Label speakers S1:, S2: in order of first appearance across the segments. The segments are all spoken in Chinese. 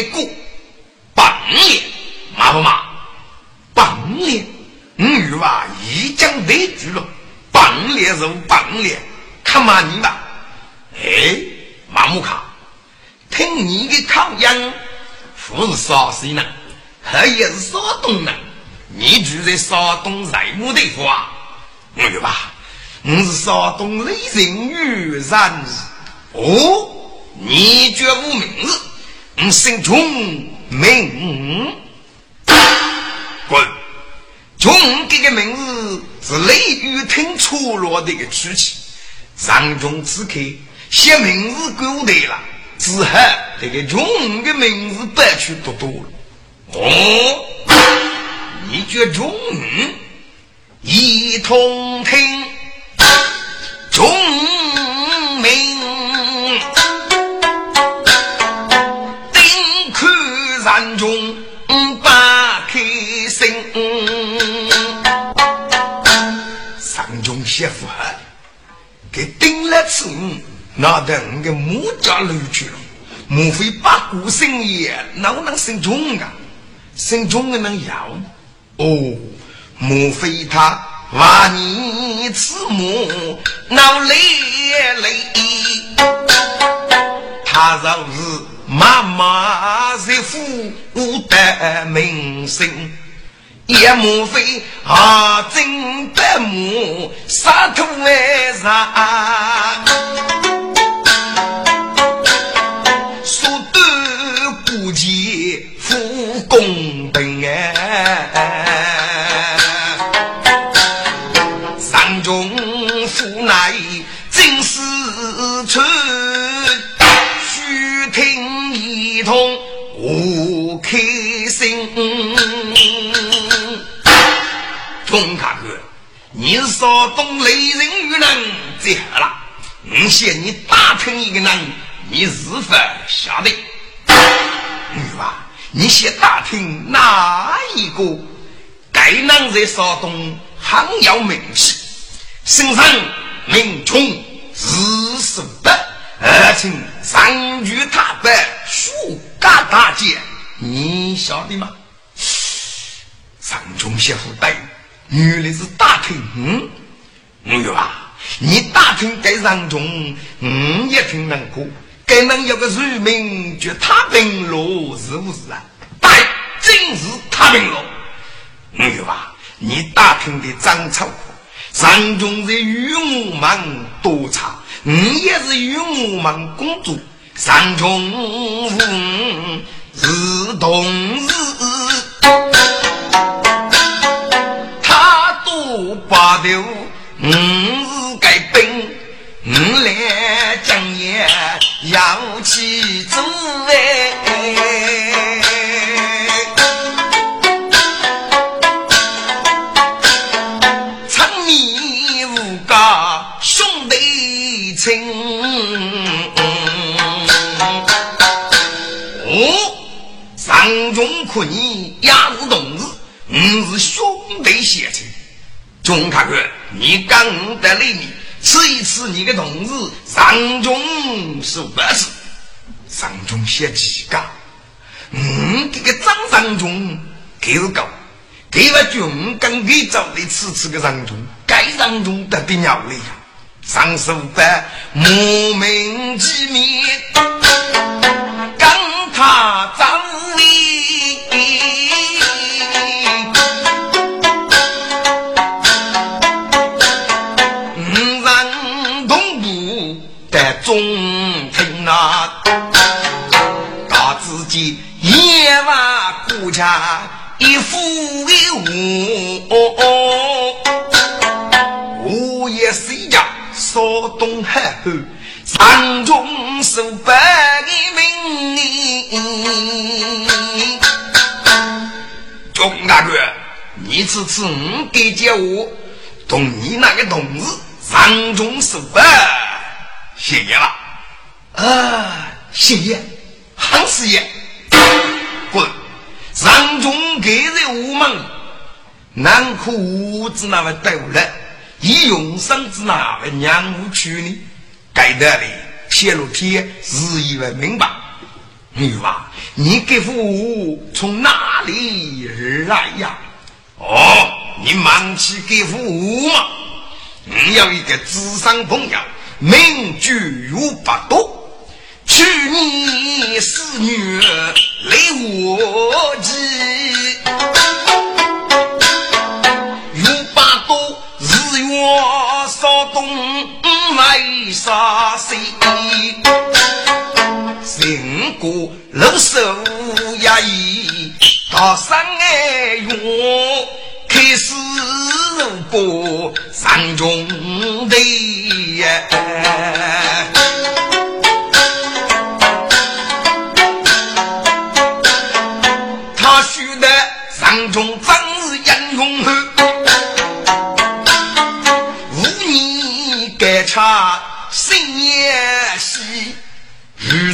S1: 你给过半年，麻不麻？半年，你与娃已将得住了，半年是半年，看嘛你吧。哎，马木卡，听你的口音，不是啥谁呢？还也是山东呢？你住在山东在木的话，我有吧？你是山东雷人女人哦，你绝无名字，你姓钟名滚！钟这个名字是雷雨听错落的一个曲奇，上中此刻写名字够对了，之后这个钟的名字白去多多了哦。一绝中，一同听媳妇儿给定了次，那等个木家楼去了，莫非把古生爷哪能姓钟啊？姓钟的能要？哦，莫非他话你慈母闹泪泪？他若是妈妈是父的名声，也莫非啊真的母杀头为啥？说得不及父公平哎。出须听一通我开心。钟大哥，你是山东雷人与人最好了。我嫌你打听一个人，你是否晓得？女娃，你先打听哪一个？该人在山东很有名气，身上名冲。日是的，而且上举踏板，树干大姐，你晓得吗？上中媳妇带，原来是打听。嗯，嗯有啊，你打听该上中，嗯也挺难过。该能有个乳名叫太平路，是不是啊？对，正是太平路。嗯有啊，你打听的张超。上中在与我们多差，你也是与我们公主。上中是同事，八头，我是该兵，我来讲也要起主哎。亲，哦，上中可你也是同志，你是兄弟血亲。钟大哥，你刚得来你吃一吃你的同志，上中是不是？上中写几个？嗯，这个张上中，给是高，给了军跟给找的此次个人中，该人中得的鸟了呀！上书班莫名其妙，家。一副的我，我也睡觉，少东海后，山中数百的名。钟大哥，你此次五给接我，同你那个同志山中数百，谢谢了。啊，谢谢，好事业，滚。上中给在我们，南苦子那么斗了，以永生之那位娘无去呢？该得的，泄露天日以为明白。女娃，你给父从哪里而来呀？哦，你忙起给父嘛？你有一个智商朋友，名居五百多。去年四月来我家，五百多日月少东没啥事，经过老手衙役到三月开始过三中的。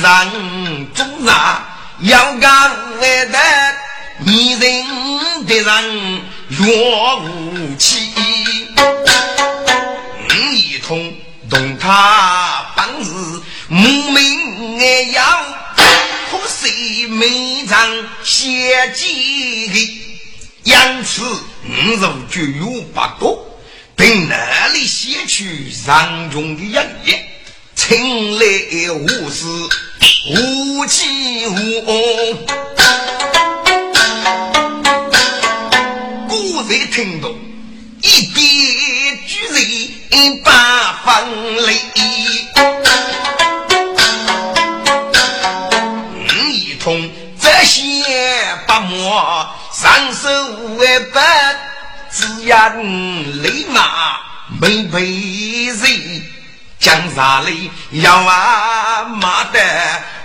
S1: 遇上中上要干来的，你人的人若无气，一同同他本是无名要，可惜没长写几个。因此，五入就有八多，并哪里写取上中的音乐，听来无事无气无。古人听懂，一点举人八分泪。五一通这些八墨。上手为本，只要你立马没被人江山里要啊骂得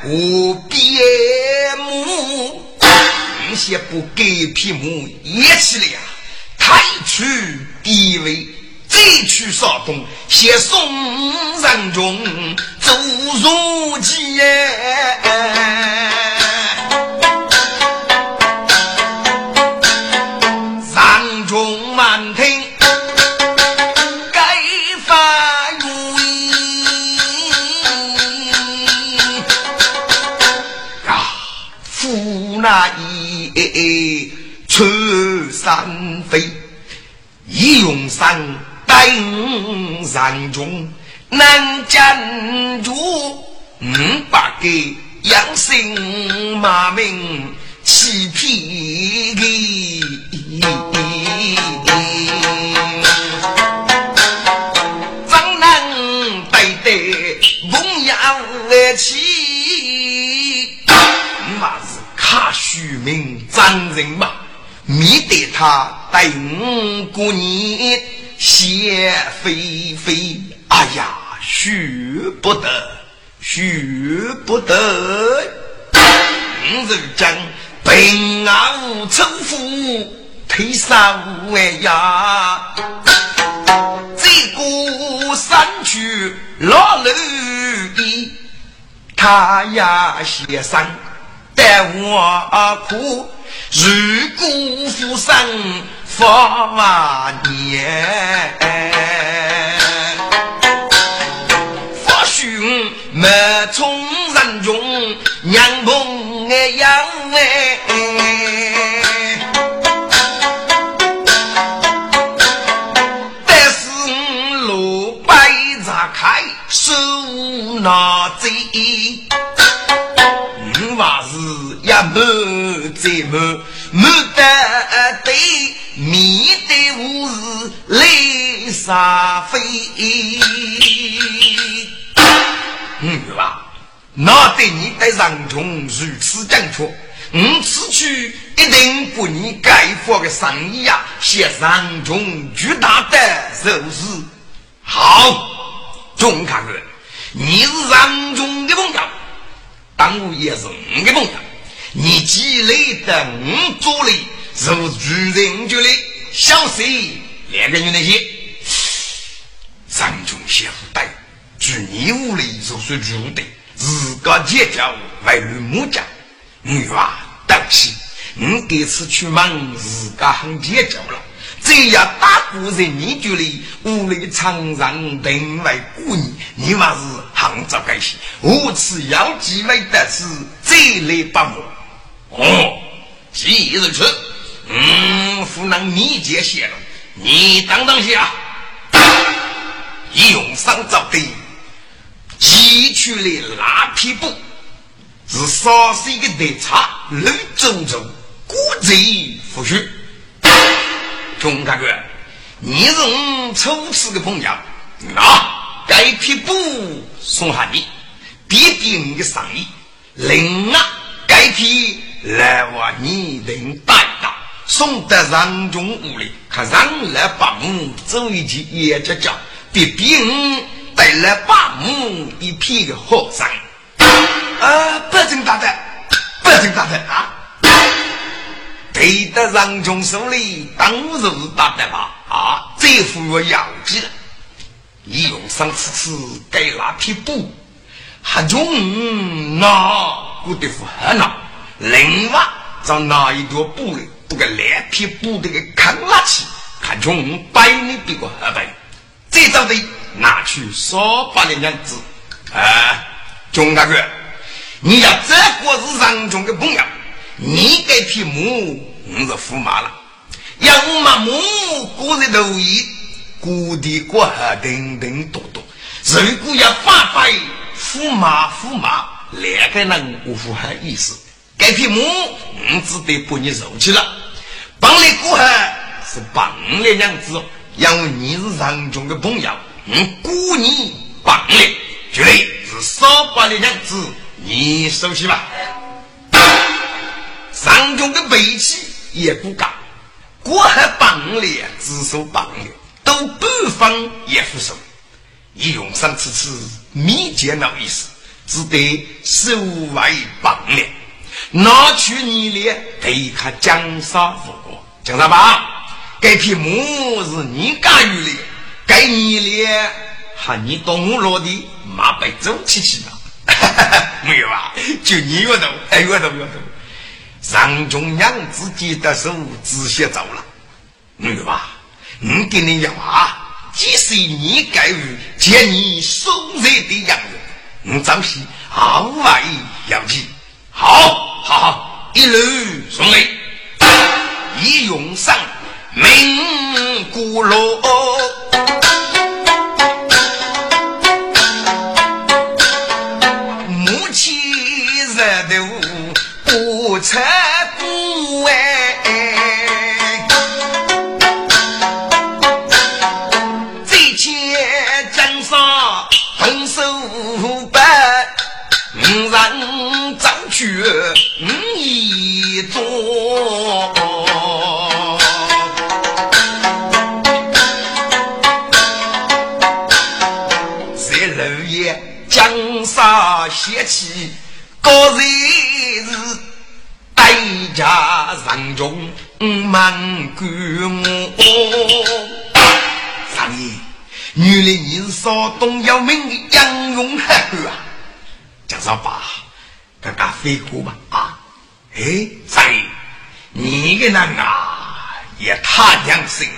S1: 无边目，有些不给匹马也起来呀，太去地位，再去少东，先送人中走如耶。山飞，一用山登山中，难将住五百个养生马名起皮的，怎能背得凤阳来起？他虚名真人嘛，免得他等过年谢飞飞。哎呀，许不得，许不得！五日将平安无仇富，退上万呀。这个山区老楼的，他呀先生。待我苦，如孤负生佛万年。佛兄没从人中，娘捧爱养哎。拿针。满再满，满得对，面对无事泪洒飞。嗯吧，那对你的人中如此正确，我此去一定不你该发的生意呀，写人中巨大的寿事。好，钟看哥，你是人中的朋友，当我也是你的朋友。你积累的我做的，是巨人觉的小事，两个人那些，人中相待，据你屋里所说住的，自个结交为木家，女娃对不起，你这次出门自个很结交了。这样大古人你觉得屋里常常定为孤女，你娃是杭州该些，无此要机会的是这类不。哦，既如此，嗯，湖南密接泄露，你当当下，用上造的，汲取了拉皮布，是少是一个内差，乱种种，国贼不许。钟大哥，你是我初次的朋友，啊，该批布送下你，别别你的生意。另外，该批来我你能带到，送到人中屋里，看人来把母走一起也叫叫，别别你带来把母一批的和尚。啊，不正大的，不正大的啊！得得让中手里当日打的吧啊！这副我要记了，一用上次次给那匹布，还中那不得服很恼。另外，找那一朵布里，不给两匹布的给扛拉起，看中百里别个二百，这招的拿去少把的两子。啊，钟大哥，你要这个是让中的朋友。你给匹母，我是驸马了。要我马过日头意，过的过河等等多多。如果要发挥驸马驸马两个人不符合意思，该匹母我只得把你收起了。帮你过河是帮你娘子，因为你是人中的朋友，我雇你帮你，绝对是少把你娘子，你收起吧。上中的背气也不高，过河帮里只收帮里，都半方也不收。一用上此次密接那意思，只得收为帮里，拿去你脸对他江山复国。江山帮，该匹母是你干预的，该你脸还你懂我落的，马背走起去了。没有啊，就你个头，哎，我头我头。上中央自己的手直接走了，女娃，我给你讲啊，即使你该于见你受热的样子，你早些毫无怀疑要记，好，好好，一路顺利，一用上名古罗，高人。是代家人中满官我，三爷，原来你是少东有名的杨勇汉啊！叫啥爸，刚刚飞过吧？啊，哎，三爷，你个人啊，也太良心了！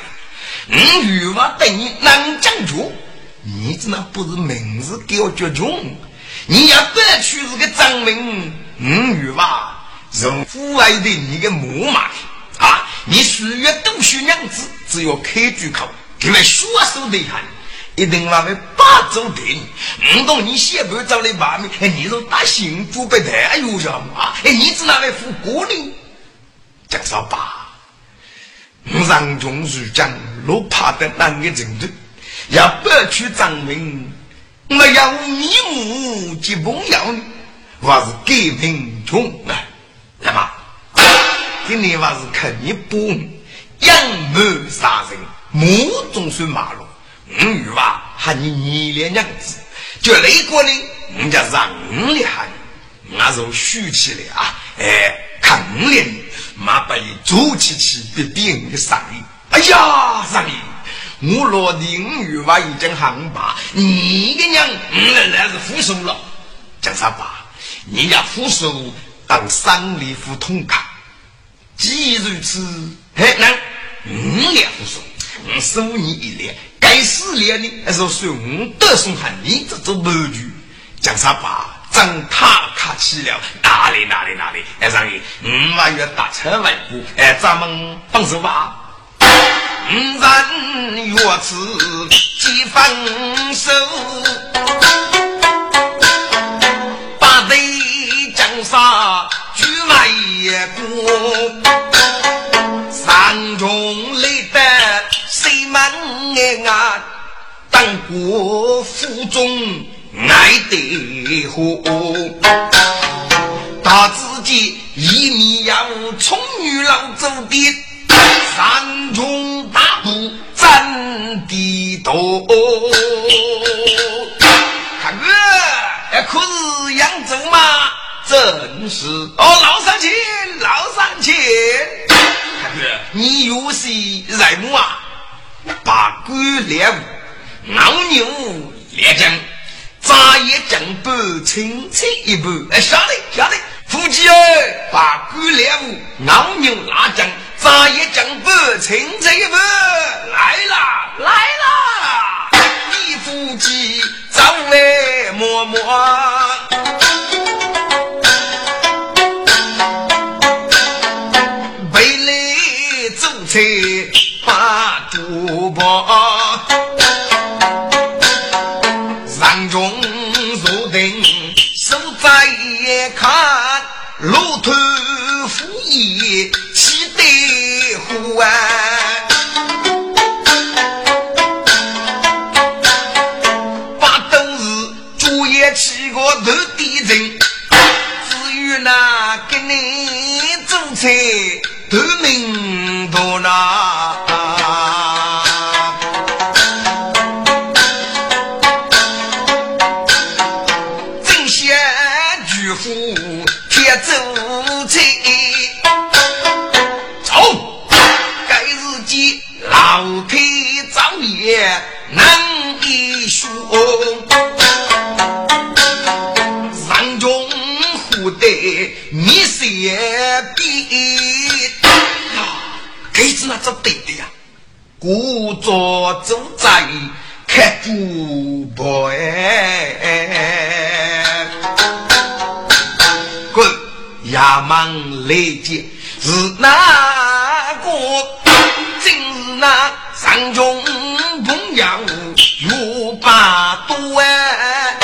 S1: 我欲望对你难讲究，你这那不是名字给我绝种，你要得去是个证明。五月吧，从父爱的你个木马啊！你岁月读书娘子，只要开句口，因为学手的很，一定话为八周定。唔懂你写不要找的把面，哎，你说打幸福不太有效嘛？哎，你只拿来付过呢？江少八，让中如将，路怕的难个程度，要不去证明，我要迷目即梦要你，我是革命穷啊，那么，今年我是看你不养谋杀人，母总算马路，五语话喊你你连娘子，就那个呢，人家让你喊，那时候虚起来啊，哎，看脸。马把你走起起，别别人的生意。哎呀，上你，我落地五月话已经很罢，你的娘仍然是副手了。讲啥吧？你家副手当三里副统卡，既如此，嘿，那五连副手，我收你一连，该四连的还是算我得送喊你这种白局。讲啥吧？正塔卡起了，哪里哪里哪里？哎，上爷，五万元打车万户，哎，咱们放手吧。五人月次几分手，八队江山举万也过，山中来得谁门啊？当国府中。爱得火，大自己一米要从女郎走的山中大步站的多。看哥，可是扬州嘛？真是哦，老三千，老三千。看哥，你有是人物啊？八股猎物，牦牛猎将。扎一江半，青菜一半。哎，晓得晓得，夫妻儿把狗猎物，牦牛拉江，扎一江半，青菜一半。来啦来啦，你夫妻早来摸摸，背来走菜把主播。路途复疑，气得呼啊！把都是主业起个头地人，至于那给你做菜，头明多那。难一说，山中虎得米色比，该子那做对的呀，故作主宰看主播哎，滚衙门来见是哪个？正是那山中。同样有把多哎，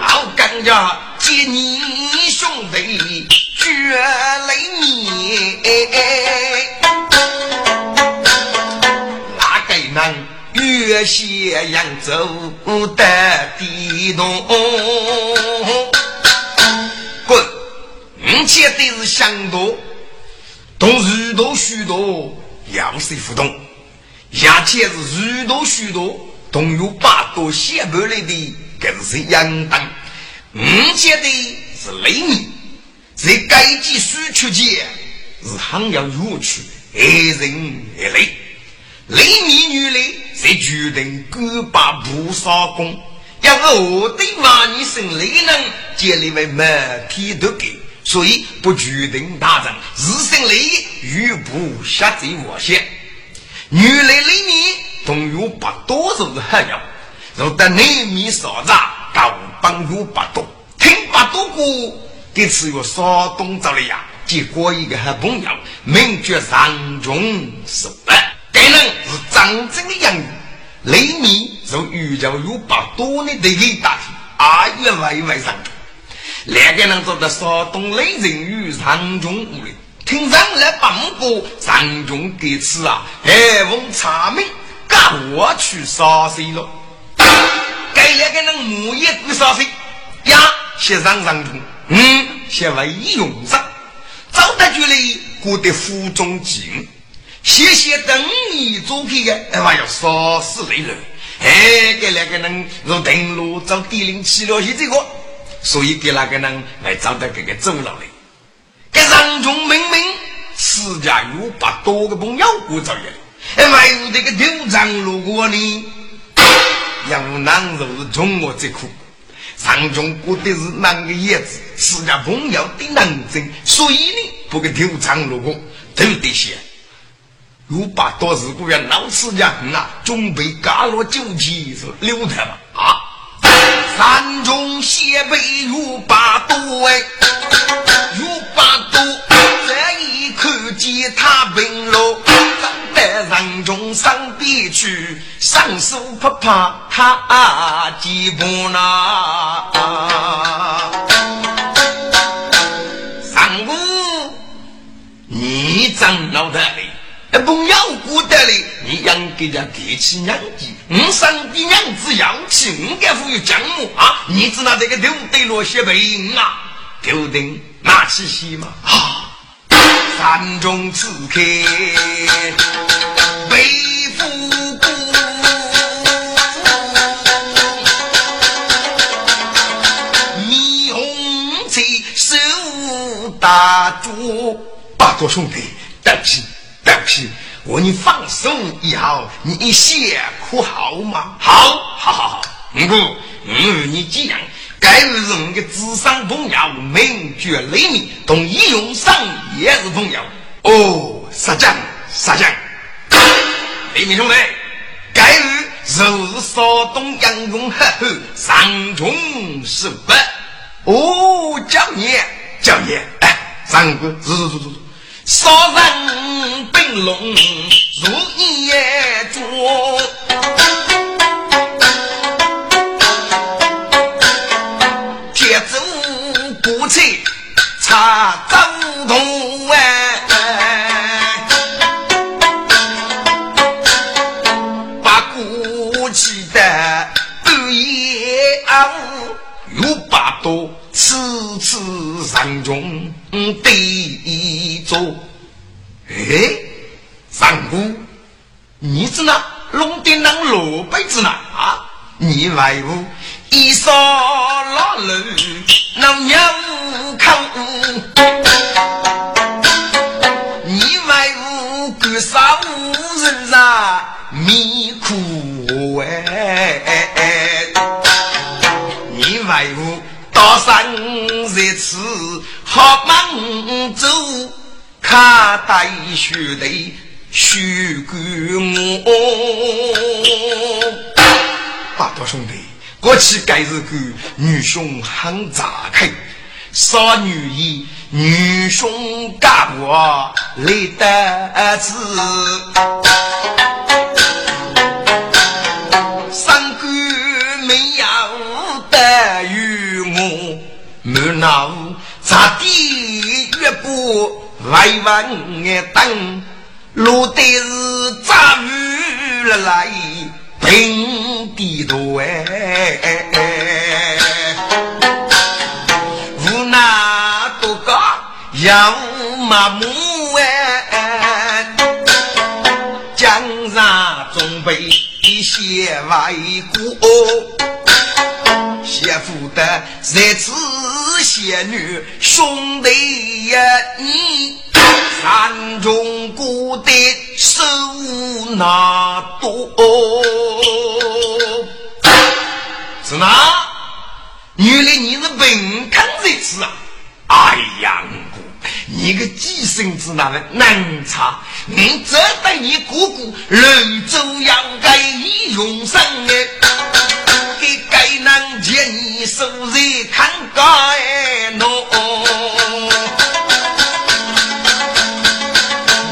S1: 好跟着接你兄弟绝雷面，哪个能越写扬州的地动？一切都是相多，同日多许多，要谁互动？一切是日多许多，同有八多写不来的，更是应当。一切的是雷米，在该级输出间是很要入去，爱人爱雷。雷米女雷在决定各把菩萨功，要我对万你生雷能建立为满天都给。所以不决定大人，自身利益与不下在我先。女来里面同有不多数的很要，若得内面少杂，高帮有不多，听不多过，给此有少动着了呀。结果一个好朋友，名叫张中是了。该人是张真的养女，雷米从宇宙有把多年的给打听，阿月外外上中。两个人做的山东雷人与张中屋里，听上来八个张中给吃啊，还问茶名，赶我去杀谁了？该两个人木叶不杀谁呀？先上张中，嗯，先为用上。赵大局里过得府中进，谢谢等你做客的，哎妈要杀死雷人。哎，给两个人如登陆找地灵去了些这个。所以给那个人来找到这个走了嘞。给张中明明私家有把多个朋友过着也，还有这个丢张路过呢。杨南就是中国最苦，张中过的是那个叶子，私家朋友的能真，所以呢不给丢张路过都得些。有把多是个人老私家啊，准备干了酒气是留他吧啊。山中斜背如八度哎，如八度，这一看见他病了，在山中上边去，上手不怕他几步呢？三姑，你长脑袋里。朋友过得来，你应给人提起娘子，我生的娘子要起，我该富有奖目啊！你知道这个丢对落些背影啊？丢定拿起戏嘛？啊！山中刺客背负鼓，霓虹旗手打住，八座兄弟，对不起。对不起，我你放手以后，你先哭好吗？好，好，好，好。不过，嗯，你既然该是我们的智商朋友，名绝雷鸣，同义勇上也是朋友。哦，杀将，杀将，雷鸣兄弟，该日就是山东杨勇呵呵上穷十八。哦，叫你，叫你，哎，三哥，走走走走走。杀人并龙如野猪，铁柱古菜插周头哎，把古气的半夜啊又把多次次上中。对坐，哎，三姑，你知那龙丁郎罗贝子呢？啊，你外屋一扫老楼，那娘看，你外屋干啥无人啊？迷苦哎，你外屋大山在此。好忙走，看带血的血干我。大多兄弟，过去该是个女兄很杂开，少女意，女兄干我来得子，三哥没有得与我满脑。咋地越不外文眼等，落得是杂鱼来平地多哎，无奈多个要麻木哎，江上总被些外国。姐夫的在此仙女兄弟呀，你山中过的手拿多，是哪？原来你是文康在此啊！哎呀，你个寄生子那个难查，你这对你姑姑人走要该用上你该能见你手里看该侬。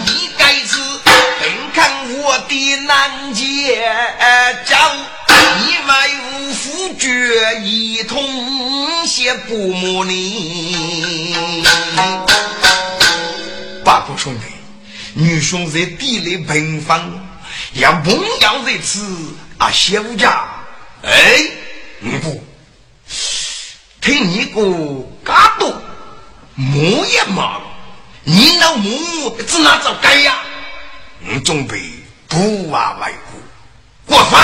S1: 你该是本看我的难解交，你为无夫绝一通谢父母你。
S2: 爸不说你，女兄在地里平放，也不要在此啊，休家。
S1: 哎，不，听你个嘎多，母也忙，你那母只拿走该呀？
S2: 你准备不啊外国？
S1: 过分！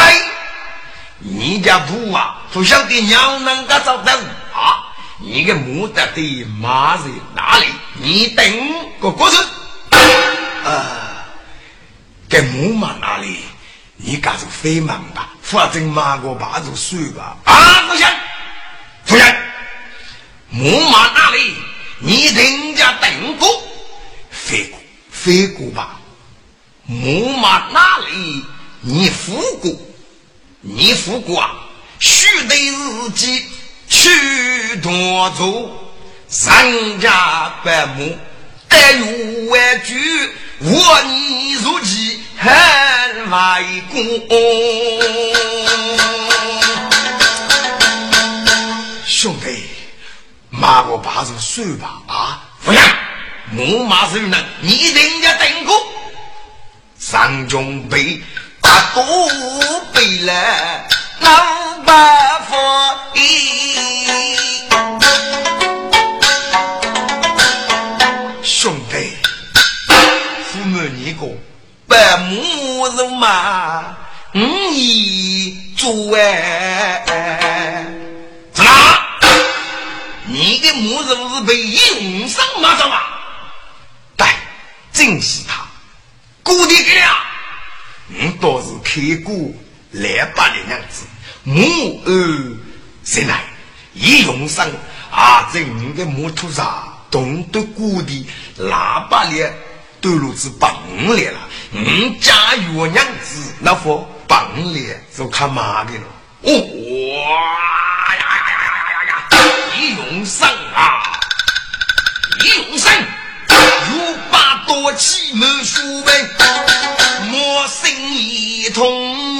S1: 你家不啊，不晓得娘能个找到啊？你个母的的妈在哪里？你等个过去
S2: 啊，给母妈哪里？你赶着飞忙吧，反正马个把就睡吧。
S1: 啊，不行，不行，母马哪里？你人家等过，
S2: 飞过，飞过吧。
S1: 母马哪里？你富过，你富过啊？须得自己去多走，人家百亩，待有万句，我你如今还外公。
S2: 兄弟，马我把子睡吧啊！
S1: 不行，我马是能，你人家等过，上中备。都背来老八佛
S2: 兄
S1: 白母肉嘛，五一做哎，怎啦？你的母肉是被硬上马着吗？
S2: 对，正是他，
S1: 姑爹给了。
S2: 我倒是开过来把的样子，母儿谁来？一用上啊，在你的摩托上懂得鼓的喇叭里都如此棒来了。你家有娘子，那副棒来就看妈的了。
S1: 哦哇呀呀呀呀呀呀！李永生啊，李永生，如把多起门书呗。我心一通，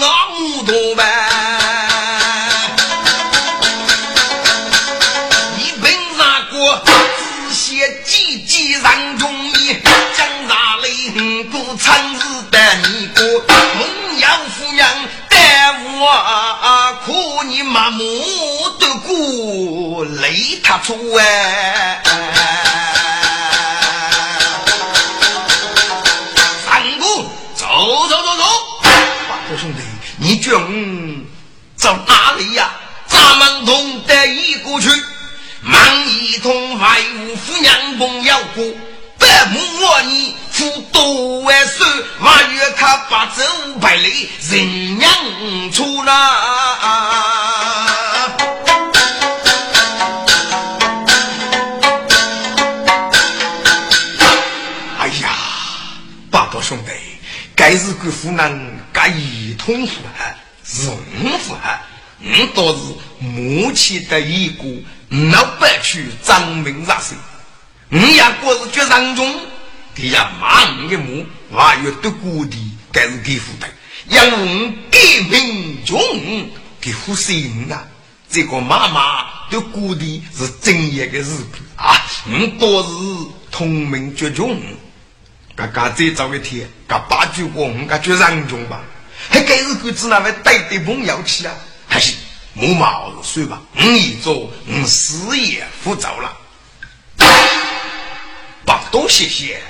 S1: 麻木的过，累他出哎。你叫我走哪里呀？咱们同得一过去，忙一通外务府娘朋友过，百亩我你付多万岁，八月他八走百里，人娘出来。
S2: 哎呀，八宝兄弟，该是个湖南。一通符合，人符合，你倒是母亲的一个老白去张明杀手，你也过是绝人中，他呀骂你的母，还有得过的，该是给付的，用给民众给付心啊！这个妈妈得过的是正业的日子啊，你倒是通明绝穷。嘎嘎再早一天，嘎八九个，我嘎绝人中吧。还该是鬼子那位带的朋友去啊？还是木毛算吧。我一做，我事业复杂了。不多谢谢，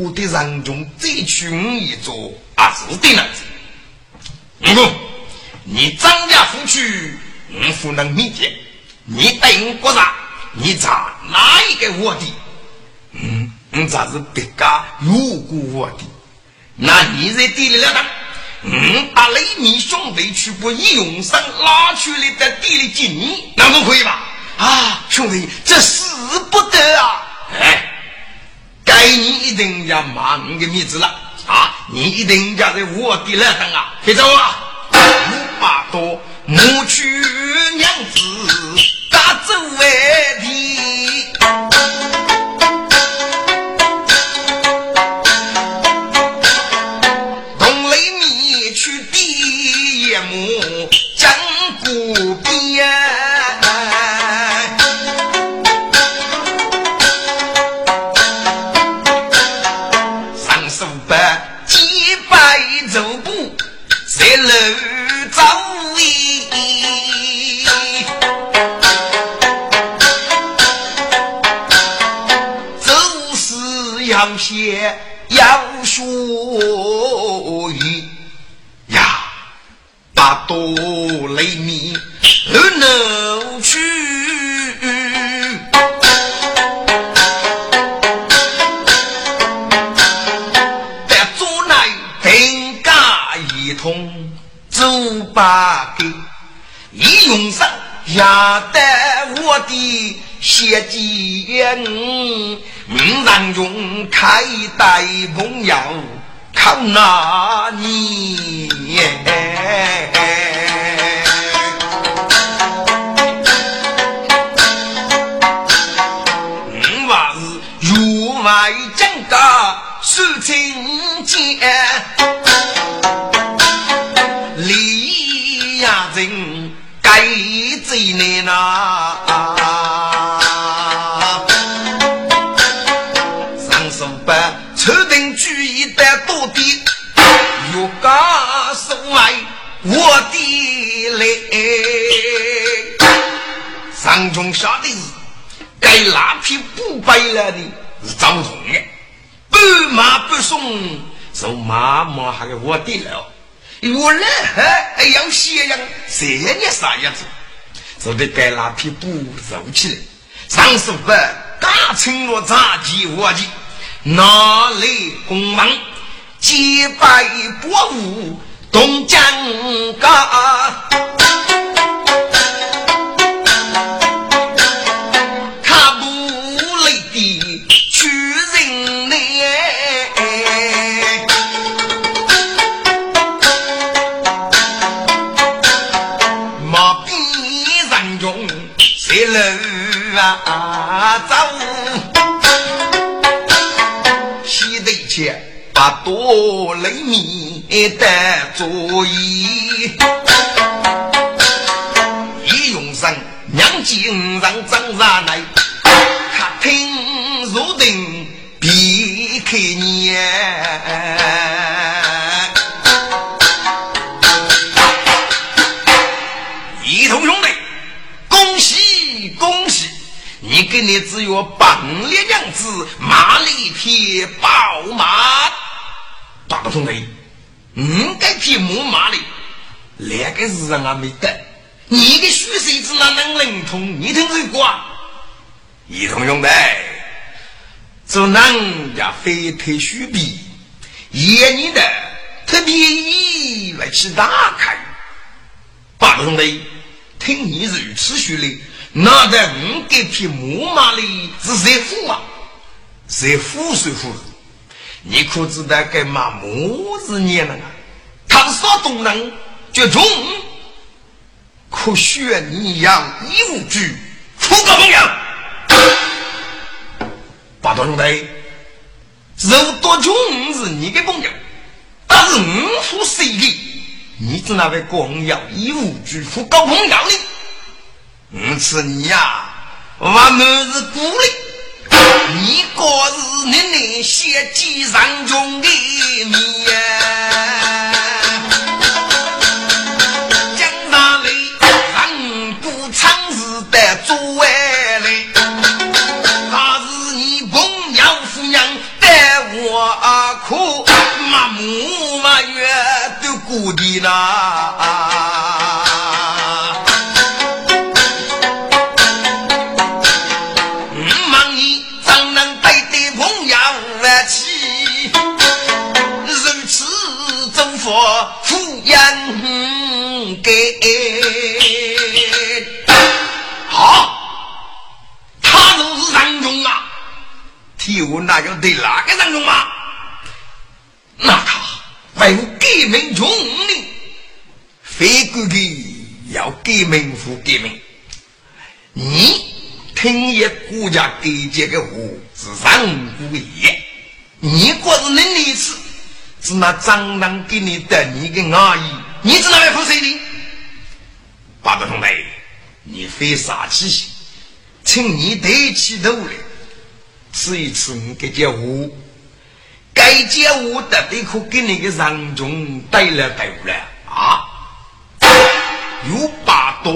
S2: 我的人中最去我一座，啊是的呢。嗯，你张家夫去，我不能理解。你对我国啥？你查哪一个我的？嗯，我咋是别家有过我的？那你在地里了当？嗯，把雷米兄弟去把义勇生拉出来，在地里敬你，那都可以吧？啊，兄弟，这使不得啊！
S1: 哎，该你一定要骂你的面子了啊！你一定要在我的那等啊！别走啊！五把多母去娘子，大走外地。要写要学艺呀，把多雷米而能去。把给一用上，压得我的血尖，五让中开带朋友靠那你。五娃是员外讲个事情间。最难呐！主意的多的，又告诉来我的来。上中下的是该那匹不白了的是张同的，不马不送，就妈妈还给我的了。我来还要斜阳，谁你啥样子？就得该那匹布走起来，上书班大承诺杂技活计，拿来公忙，结拜伯父东江家，他不累的去人来，马兵。一路啊？走，切把多雷米的座椅，一用上娘亲让张上来，他听如定别开年。给你只有半列娘子，马里匹宝马，大不兄弟，五该匹木马的，两个日人还没得，你的。虚岁子哪能灵通？你听这个啊？一同兄弟，做人家非推虚笔，爷你的特别意来去打开，大兄弟，听你如此说的。那在五给匹木马里是谁富啊？谁富谁富？你可知道该马木子年了啊？他是啥东人？绝种？可学你样一无惧，富个朋友。八道兄弟，肉多穷是你的朋友，但是五富谁的？你只那位光耀一无惧，富高朋友的？我吃你呀，我们是孤立，你果是你那些机上中的命。江上里人不长日的做外来，他是你朋友夫娘带我苦，麻木嘛月都过的啦。要对哪个人中吗？那他为我革命中的，非哥哥要革命不革命？你听一国家给这个话是上不也？你果是能力是？是那蟑螂给你的你个阿姨，你知道要负谁的？八个兄弟，你非傻气心，请你抬起头来，这一次，我接话，该接话的，可给你个上中带了头了啊！有把刀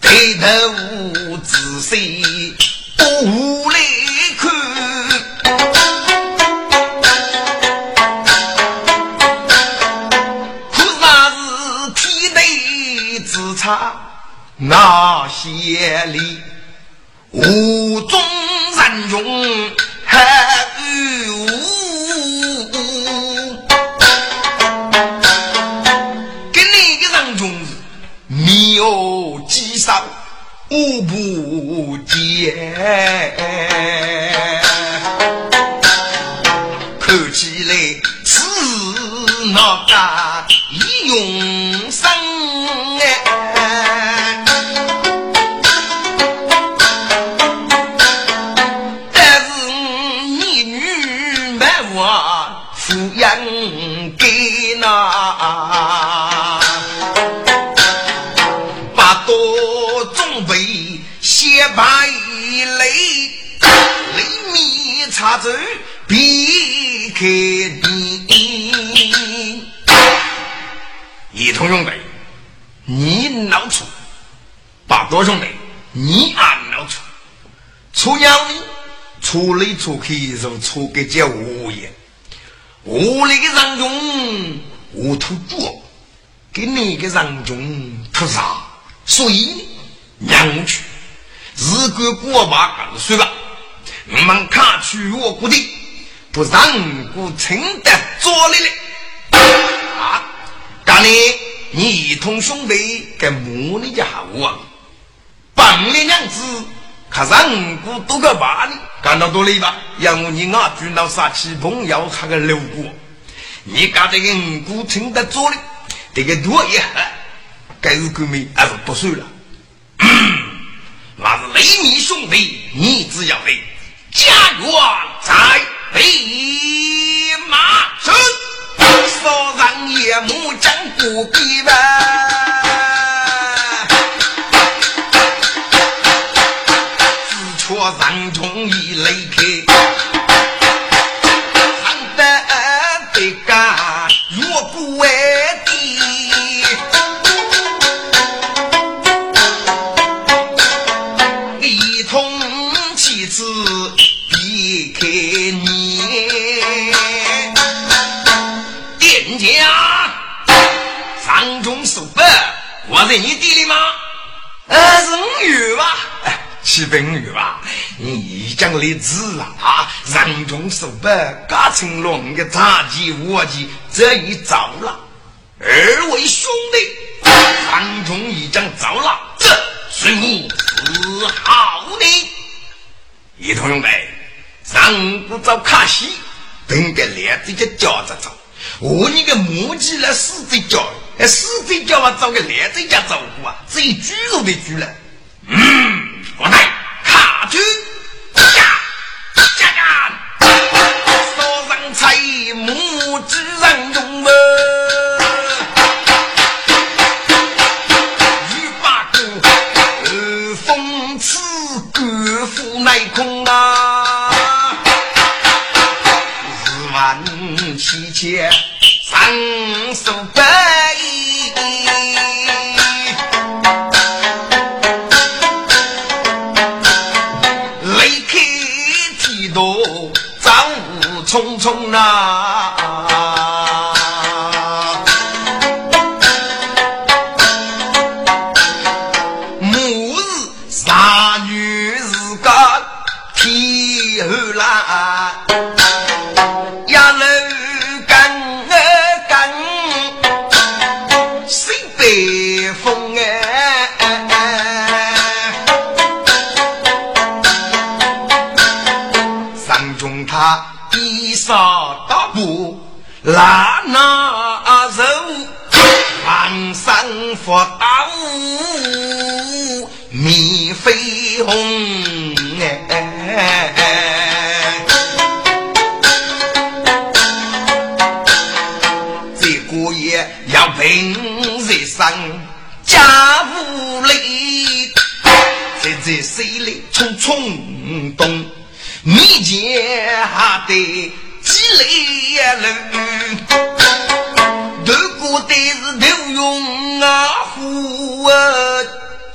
S1: 抬头仔细多来看，是体内
S2: 那些里无中。中还无，给你个人中没有几少无不见，出来出去如出个叫无言，无里的人中无土主，给你个人中土啥？所以娘去。日果过把干算吧，我们看去我国的不让古承得做力了啊！干你你一同兄弟跟母你家我，帮你娘子看让古多个把你干到多累吧？要我你啊，举到杀气朋友还个留过，你干这个五谷承得做力，这个多也该是革命还是不算了。那是雷米兄弟，你只要为家园在北马身，少让夜幕将不必问，人中一雷开，看得得干若不为。我在你地里吗？呃，是五月吧？哎，七分五月吧？讲的字啊啊！人中手百，嘎成龙的杂技卧技，这一遭了。二位兄弟，人中已将遭了，这是我自豪的。一同兄弟，上不找卡西，等个两只脚叫着走。我你个母鸡来死在叫。哎，死贼叫我找个烂贼家照顾啊！这一猪肉的猪了。嗯，我来卡住，母鸡人用么？欲把个呃风刺官府内空啊，十万七千三十百。匆匆拉那肉，黄山佛刀面飞红哎，这个也要平日上家务累，在这水里冲冲动。你见还得几来路？如果得是头用啊虎啊，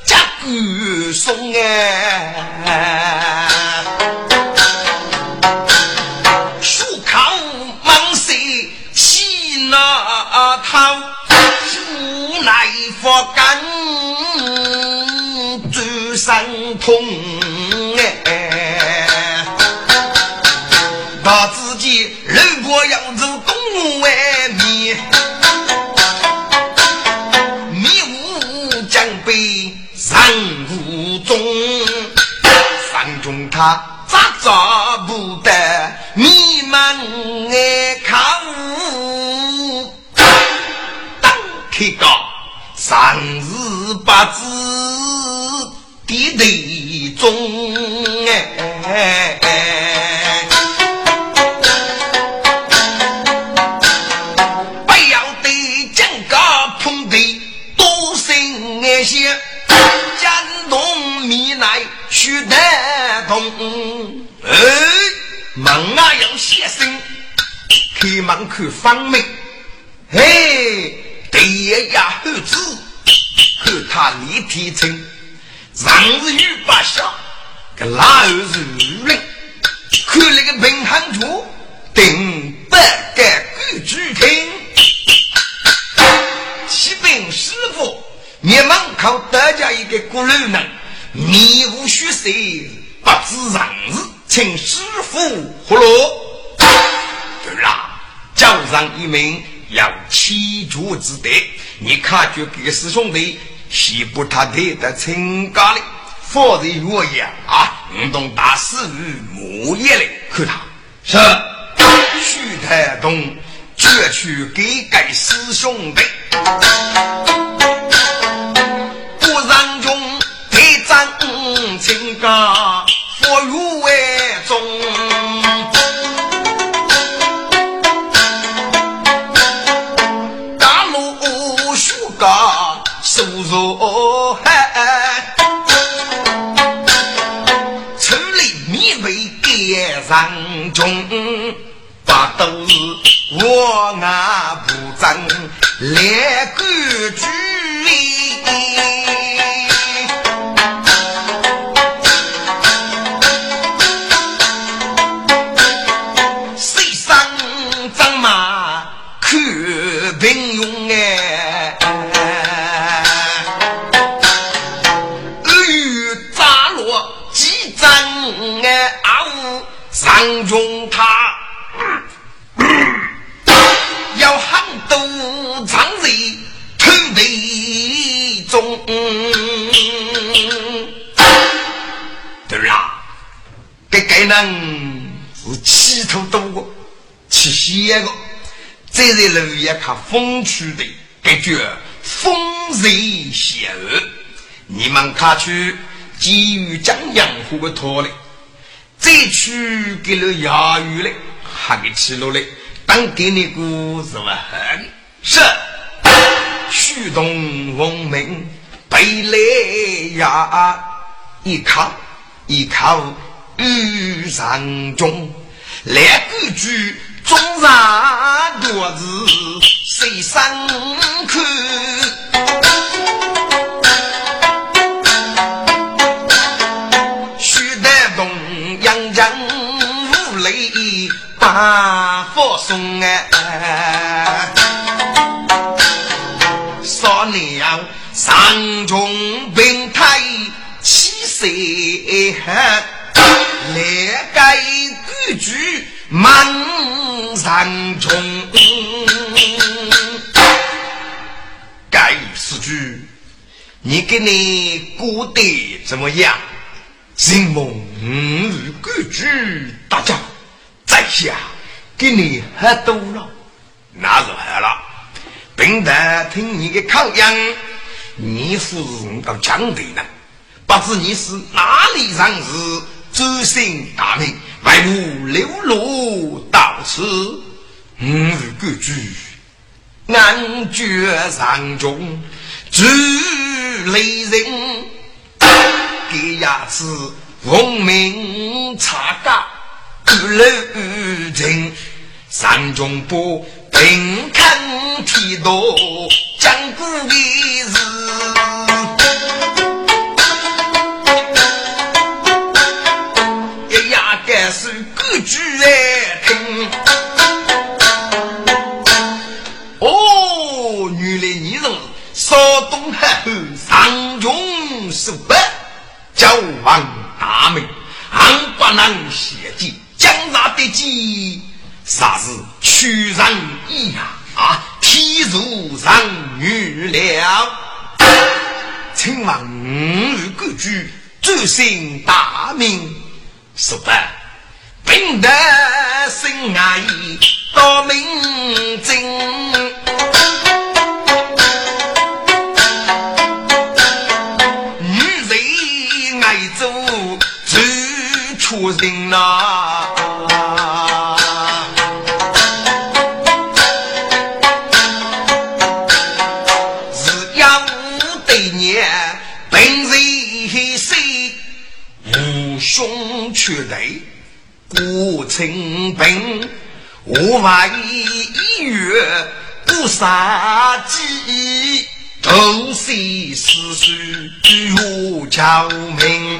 S2: 加骨松哎，树靠猛水起那头，无奈佛干。
S1: 哎，东外面，迷雾将被人雾中，山中他咋找不得迷茫哎靠，当开高三日八字。地地中给师兄弟。西部他爹的亲家里，放在岳阳啊！运动大师与木叶的，看他
S2: 是
S1: 徐太东绝去给给师兄弟，都是我俺不争来规矩。在楼也看风趣的，感觉风神险恶，你们看去基于江洋湖的拖嘞。再去给了衙狱嘞，还给起落嘞，当给你故事吧。是，虚动文明背来呀，一靠一靠遇上中，来规矩中上多子谁上看？大福送哎，少年上中平台七岁来改规矩满上中，改四句，你给你过得怎么样？人梦规矩大家。在下给你喝多了，那是喝了。并得听你的口音，你是到江北的，不知你是哪里人士，走姓大名，为何流落到此？嗯，规矩，安绝上中，主雷人，给牙齿文明差价。楼城山中坡，平看天道讲古的东汉后上中十八，叫王大名。大难血迹，江杀得计，啥是屈人意呀？啊，天助人女了，请问五日规矩，遵行大名，是吧？平得心爱到明正。人呐，日夜无对念，本人谁无兄缺对，孤清贫，无外一月不杀鸡，都是世事如巧明。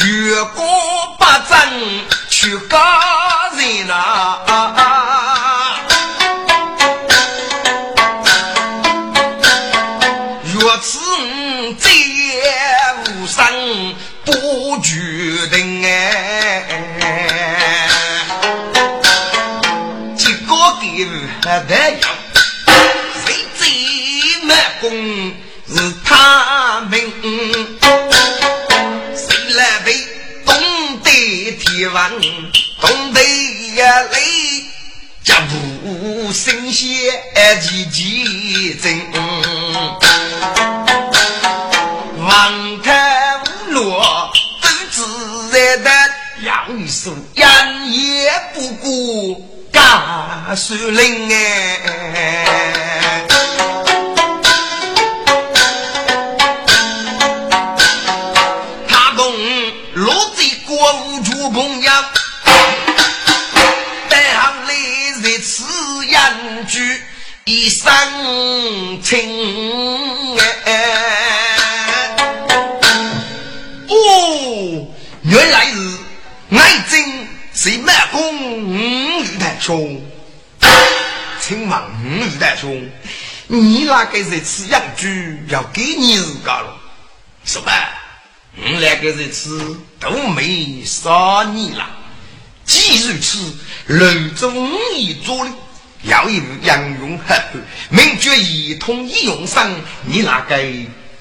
S1: 绝国不争去高人呐，若此再无生不决定哎，结果给得要，谁最难攻天王东北呀来，脚步新鲜急急真。王太无落都自然的，杨树养也不顾干树林哎。公羊，带上来在此养居一生情。哦，原来是爱真是满公五玉太兄，请问五玉太兄，你那个在此养猪要给你自个了，什么？我们两个人吃都没杀你了。既如此，楼中一座里要一杨勇和名绝一通一用上，你那个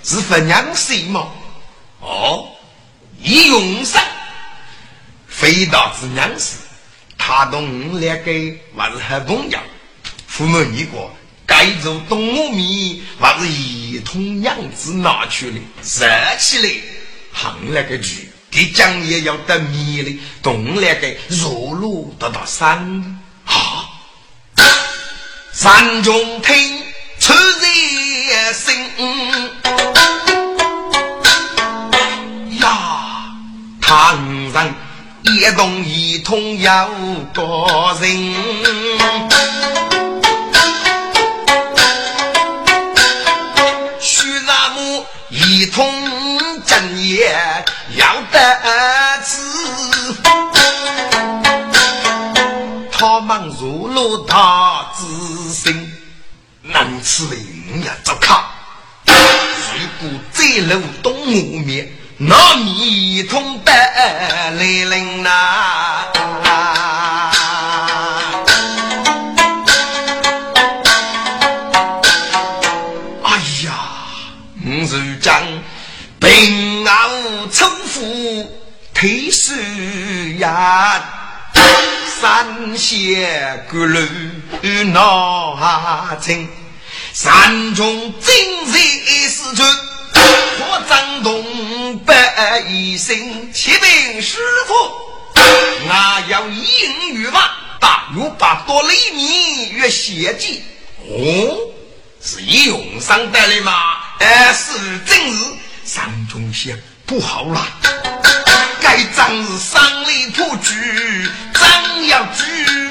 S1: 是分娘谁吗？哦，一用上非道之娘事，他同我们两个还是很重要。父母你过该做东吴米，还是一统娘子拿去了，热起来。行那个剧，给讲也要得米的，动那个弱路得到山啊！山中听出人声呀，唐人一动一通要多人，徐那木一通。也要得志，他们入了他之心，能吃人呀走卡。如果再漏东吴面，那米通得来人呐。平安称呼退师呀，三贤各路拿清，山中精锐四出，火张东百姓骑兵师傅，那要应与万大有把多厘米越血迹，哦，是用上带来吗？哎，是正日。三中县不好了，该仗是三里土居，张要居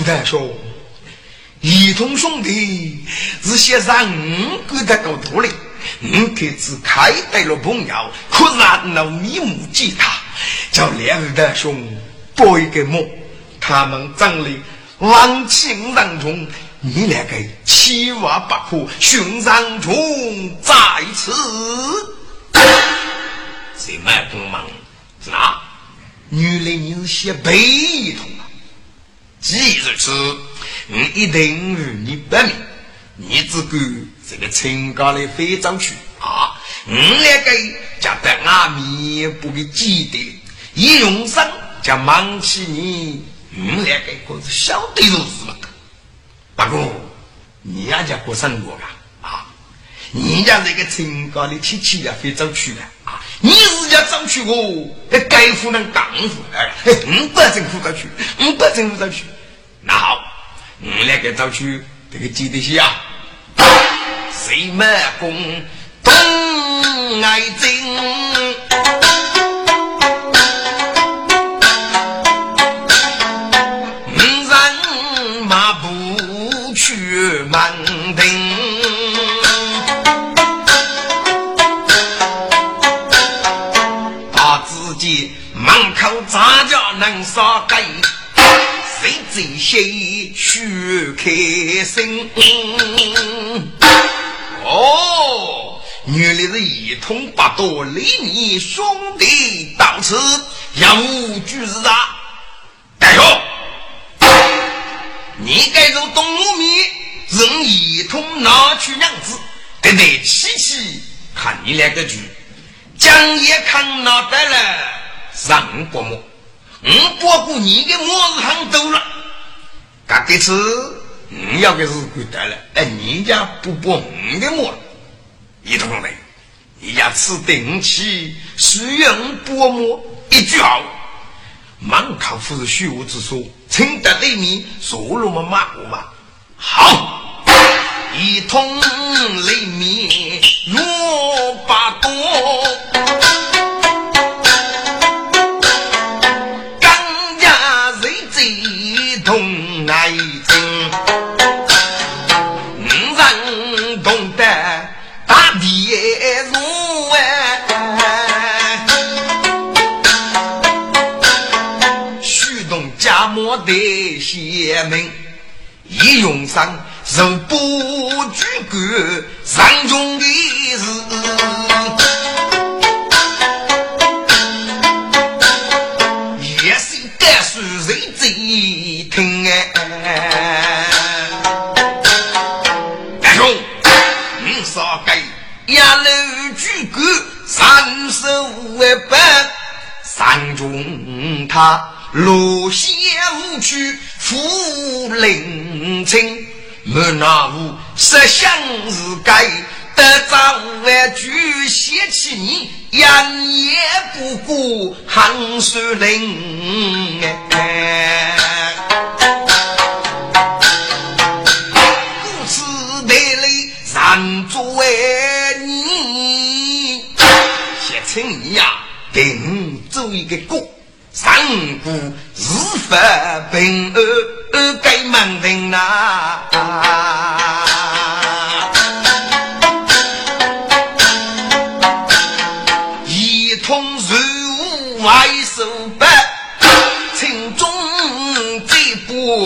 S1: 爱情，
S2: 大兄，一同兄弟是先让五个的高徒哩，五个只开带了朋友，可然闹面目吉他，叫两个大兄做一个梦，他们长得万情当中，你两个千万不可寻常中在此。
S1: 谁卖帮忙？是哪？
S2: 原来你是些背一通啊！
S1: 既如此，
S2: 我一定与你不明。你只管这个陈家的非洲去啊！我两个叫得阿弥不给记得，一用上就忙起你。我两个可是晓得如是嘛？不过你也叫过生活啊！啊，你家这个陈家的亲戚也非洲去了啊！你是要争取我，该夫能当夫，哎，你不政府争取，我不政府争取。
S1: 那好，我来给争取这个记得些啊。谁没共同爱精，能杀鸡？谁最先许开心？哦，原来是一通八多李你兄弟到此要无惧是啊！大兄，你该从东吴面任一通拿去娘子，得得七七看你两个局，将也看拿得了。上国母，我包过你的模子很多了。干这次你要的是归得了，哎，你家不包我的模，一同来，你家吃定期需要薄膜一句好。满口夫是虚无之说，听得对面说了么骂我嘛？好，一通雷鸣若把多。邪门，一用上如不举官上中的事，也是该说谁最听哎？大兄，你少给压楼举官三十五百，上中他。路线无去负灵清，我那无设想是该得早晚举写起你，养也不顾寒水冷哎。故此得来人作你，写成你呀，定做一个国。上古日发平安，该门庭呐，一通如外手板，城中这步